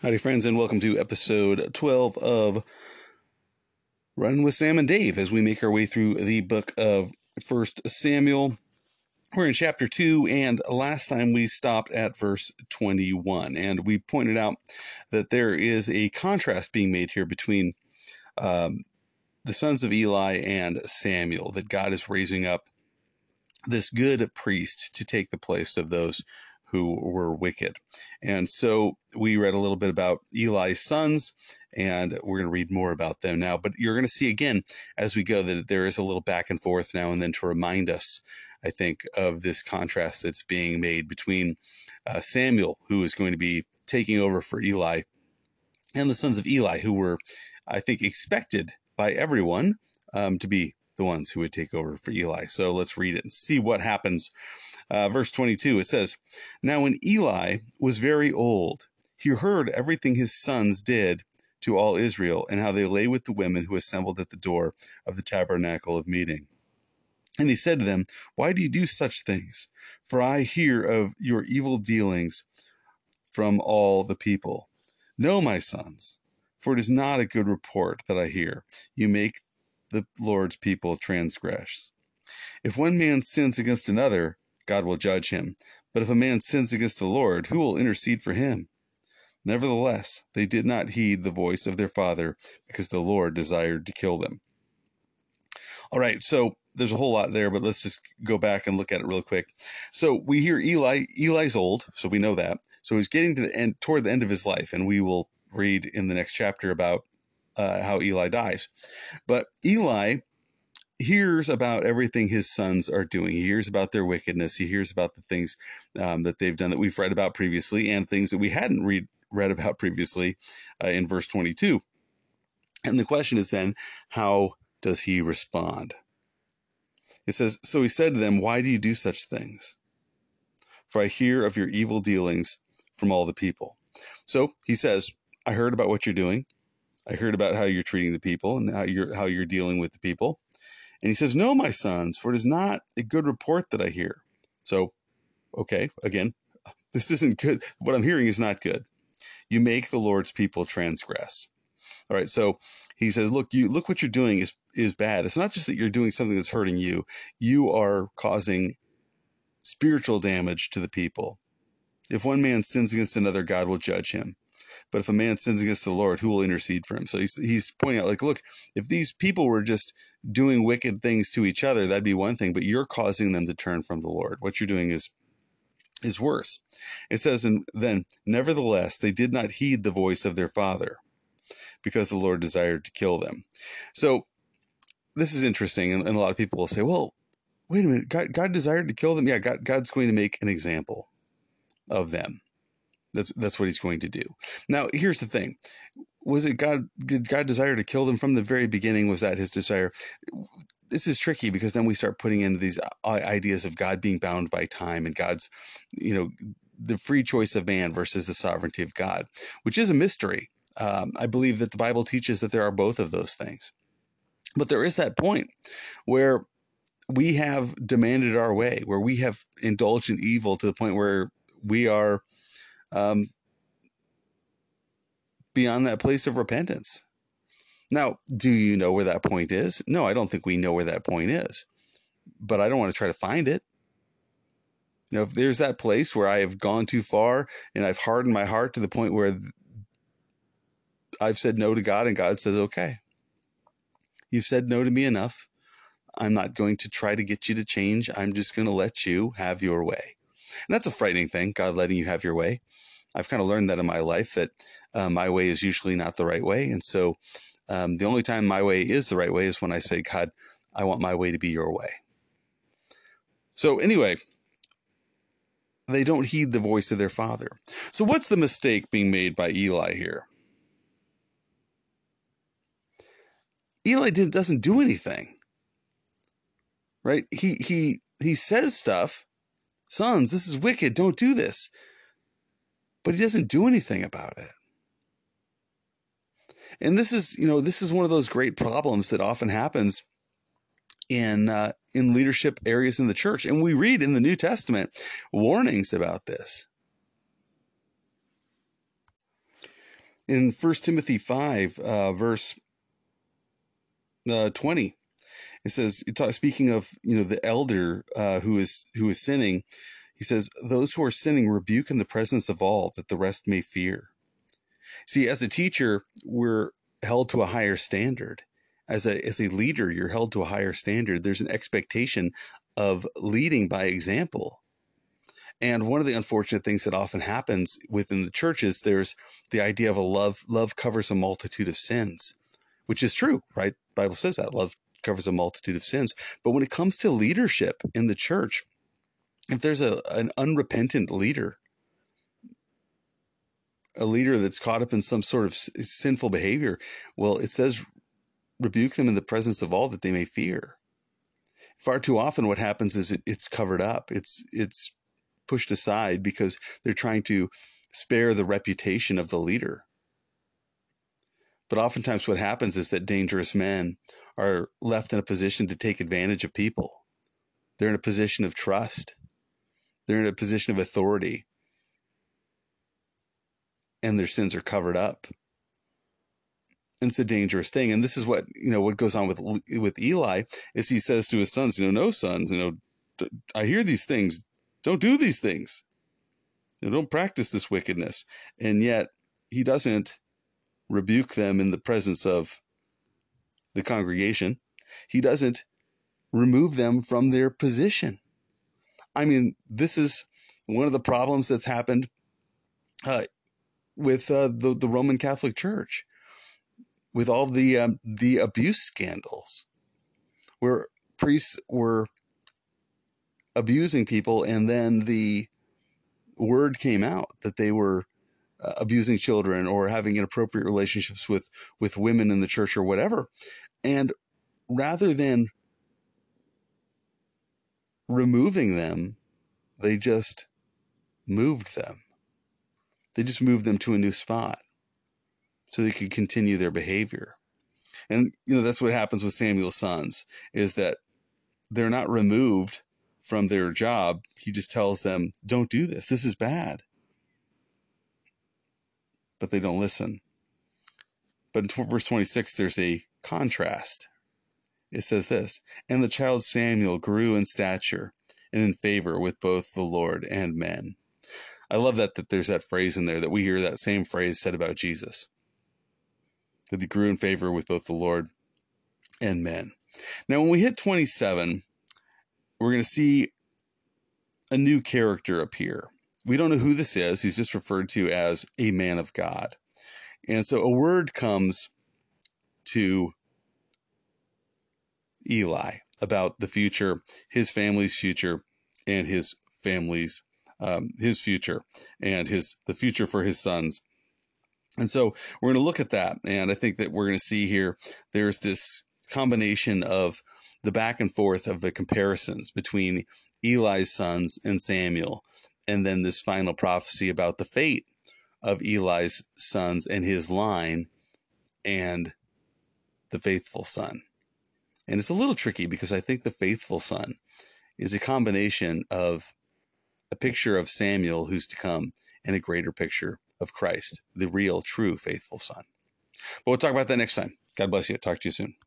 Howdy, friends, and welcome to episode 12 of Run with Sam and Dave as we make our way through the book of First Samuel. We're in chapter 2, and last time we stopped at verse 21, and we pointed out that there is a contrast being made here between um, the sons of Eli and Samuel, that God is raising up this good priest to take the place of those who were wicked. And so we read a little bit about Eli's sons, and we're going to read more about them now. But you're going to see again as we go that there is a little back and forth now and then to remind us, I think, of this contrast that's being made between uh, Samuel, who is going to be taking over for Eli, and the sons of Eli, who were, I think, expected by everyone um, to be the ones who would take over for Eli. So let's read it and see what happens uh, verse 22, it says, Now when Eli was very old, he heard everything his sons did to all Israel and how they lay with the women who assembled at the door of the tabernacle of meeting. And he said to them, Why do you do such things? For I hear of your evil dealings from all the people. No, my sons, for it is not a good report that I hear. You make the Lord's people transgress. If one man sins against another, God will judge him. But if a man sins against the Lord, who will intercede for him? Nevertheless, they did not heed the voice of their father, because the Lord desired to kill them. All right, so there's a whole lot there, but let's just go back and look at it real quick. So we hear Eli, Eli's old, so we know that. So he's getting to the end, toward the end of his life, and we will read in the next chapter about uh, how Eli dies. But Eli hears about everything his sons are doing. He hears about their wickedness. He hears about the things um, that they've done that we've read about previously and things that we hadn't read read about previously uh, in verse 22. And the question is then, how does he respond? It says, So he said to them, Why do you do such things? For I hear of your evil dealings from all the people. So he says, I heard about what you're doing. I heard about how you're treating the people and how you're how you're dealing with the people. And he says, No, my sons, for it is not a good report that I hear. So, okay, again, this isn't good. What I'm hearing is not good. You make the Lord's people transgress. All right, so he says, Look, you look what you're doing is is bad. It's not just that you're doing something that's hurting you, you are causing spiritual damage to the people. If one man sins against another, God will judge him. But if a man sins against the Lord, who will intercede for him? So he's, he's pointing out, like, look, if these people were just doing wicked things to each other, that'd be one thing, but you're causing them to turn from the Lord. What you're doing is is worse. It says, and then, nevertheless, they did not heed the voice of their father, because the Lord desired to kill them. So this is interesting, and, and a lot of people will say, well, wait a minute, God, God desired to kill them. Yeah, God, God's going to make an example of them. That's that's what he's going to do. Now, here's the thing: was it God? Did God desire to kill them from the very beginning? Was that His desire? This is tricky because then we start putting into these uh, ideas of God being bound by time and God's, you know, the free choice of man versus the sovereignty of God, which is a mystery. Um, I believe that the Bible teaches that there are both of those things, but there is that point where we have demanded our way, where we have indulged in evil to the point where we are um, beyond that place of repentance. Now, do you know where that point is? No, I don't think we know where that point is, but I don't want to try to find it. You know, if there's that place where I have gone too far and I've hardened my heart to the point where I've said no to God and God says, okay, you've said no to me enough. I'm not going to try to get you to change. I'm just going to let you have your way. And that's a frightening thing, God letting you have your way. I've kind of learned that in my life that uh, my way is usually not the right way. And so um, the only time my way is the right way is when I say, God, I want my way to be your way. So, anyway, they don't heed the voice of their father. So, what's the mistake being made by Eli here? Eli doesn't do anything, right? He he he says stuff, sons, this is wicked. Don't do this but he doesn't do anything about it. And this is, you know, this is one of those great problems that often happens in uh, in leadership areas in the church, and we read in the New Testament warnings about this. in 1 Timothy 5, uh, verse uh, 20, it says, speaking of, you know, the elder uh, who is who is sinning, he says, those who are sinning rebuke in the presence of all that the rest may fear. See, as a teacher, we're held to a higher standard. As a, as a leader, you're held to a higher standard. There's an expectation of leading by example. And one of the unfortunate things that often happens within the church is there's the idea of a love, love covers a multitude of sins, which is true, right? The Bible says that love covers a multitude of sins. But when it comes to leadership in the church, if there's a, an unrepentant leader, a leader that's caught up in some sort of sinful behavior, well, it says rebuke them in the presence of all that they may fear. Far too often, what happens is it, it's covered up. It's it's pushed aside because they're trying to spare the reputation of the leader. But oftentimes, what happens is that dangerous men are left in a position to take advantage of people. They're in a position of trust, they're in a position of authority, and their sins are covered up. And it's a dangerous thing. And this is what, you know, what goes on with with Eli is he says to his sons, you know, no sons, you know, I hear these things. Don't do these things. You know, don't practice this wickedness. And yet he doesn't rebuke them in the presence of the congregation. He doesn't remove them from their position. I mean, this is one of the problems that's happened uh, with uh, the the Roman Catholic Church, with all the um, the abuse scandals, where priests were abusing people, and then the word came out that they were uh, abusing children or having inappropriate relationships with with women in the church or whatever, and rather than removing them, they just moved them. They just moved them to a new spot so they could continue their behavior. And you know that's what happens with Samuel's sons is that they're not removed from their job. He just tells them, "Don't do this. This is bad." But they don't listen. But in verse 26 there's a contrast. It says this, "And the child Samuel grew in stature and in favor with both the Lord and men." I love that that there's that phrase in there that we hear that same phrase said about Jesus. That he grew in favor with both the Lord and men. Now, when we hit 27, we're going to see a new character appear. We don't know who this is. He's just referred to as a man of God. And so a word comes to Eli about the future, his family's future, and his family's um, his future and his the future for his sons. And so we're going to look at that, and I think that we're going to see here there's this combination of the back and forth of the comparisons between Eli's sons and Samuel, and then this final prophecy about the fate of Eli's sons and his line and the faithful son. And it's a little tricky because I think the faithful son is a combination of a picture of Samuel who's to come, and a greater picture of Christ, the real, true, faithful Son. But we'll talk about that next time. God bless you. Talk to you soon.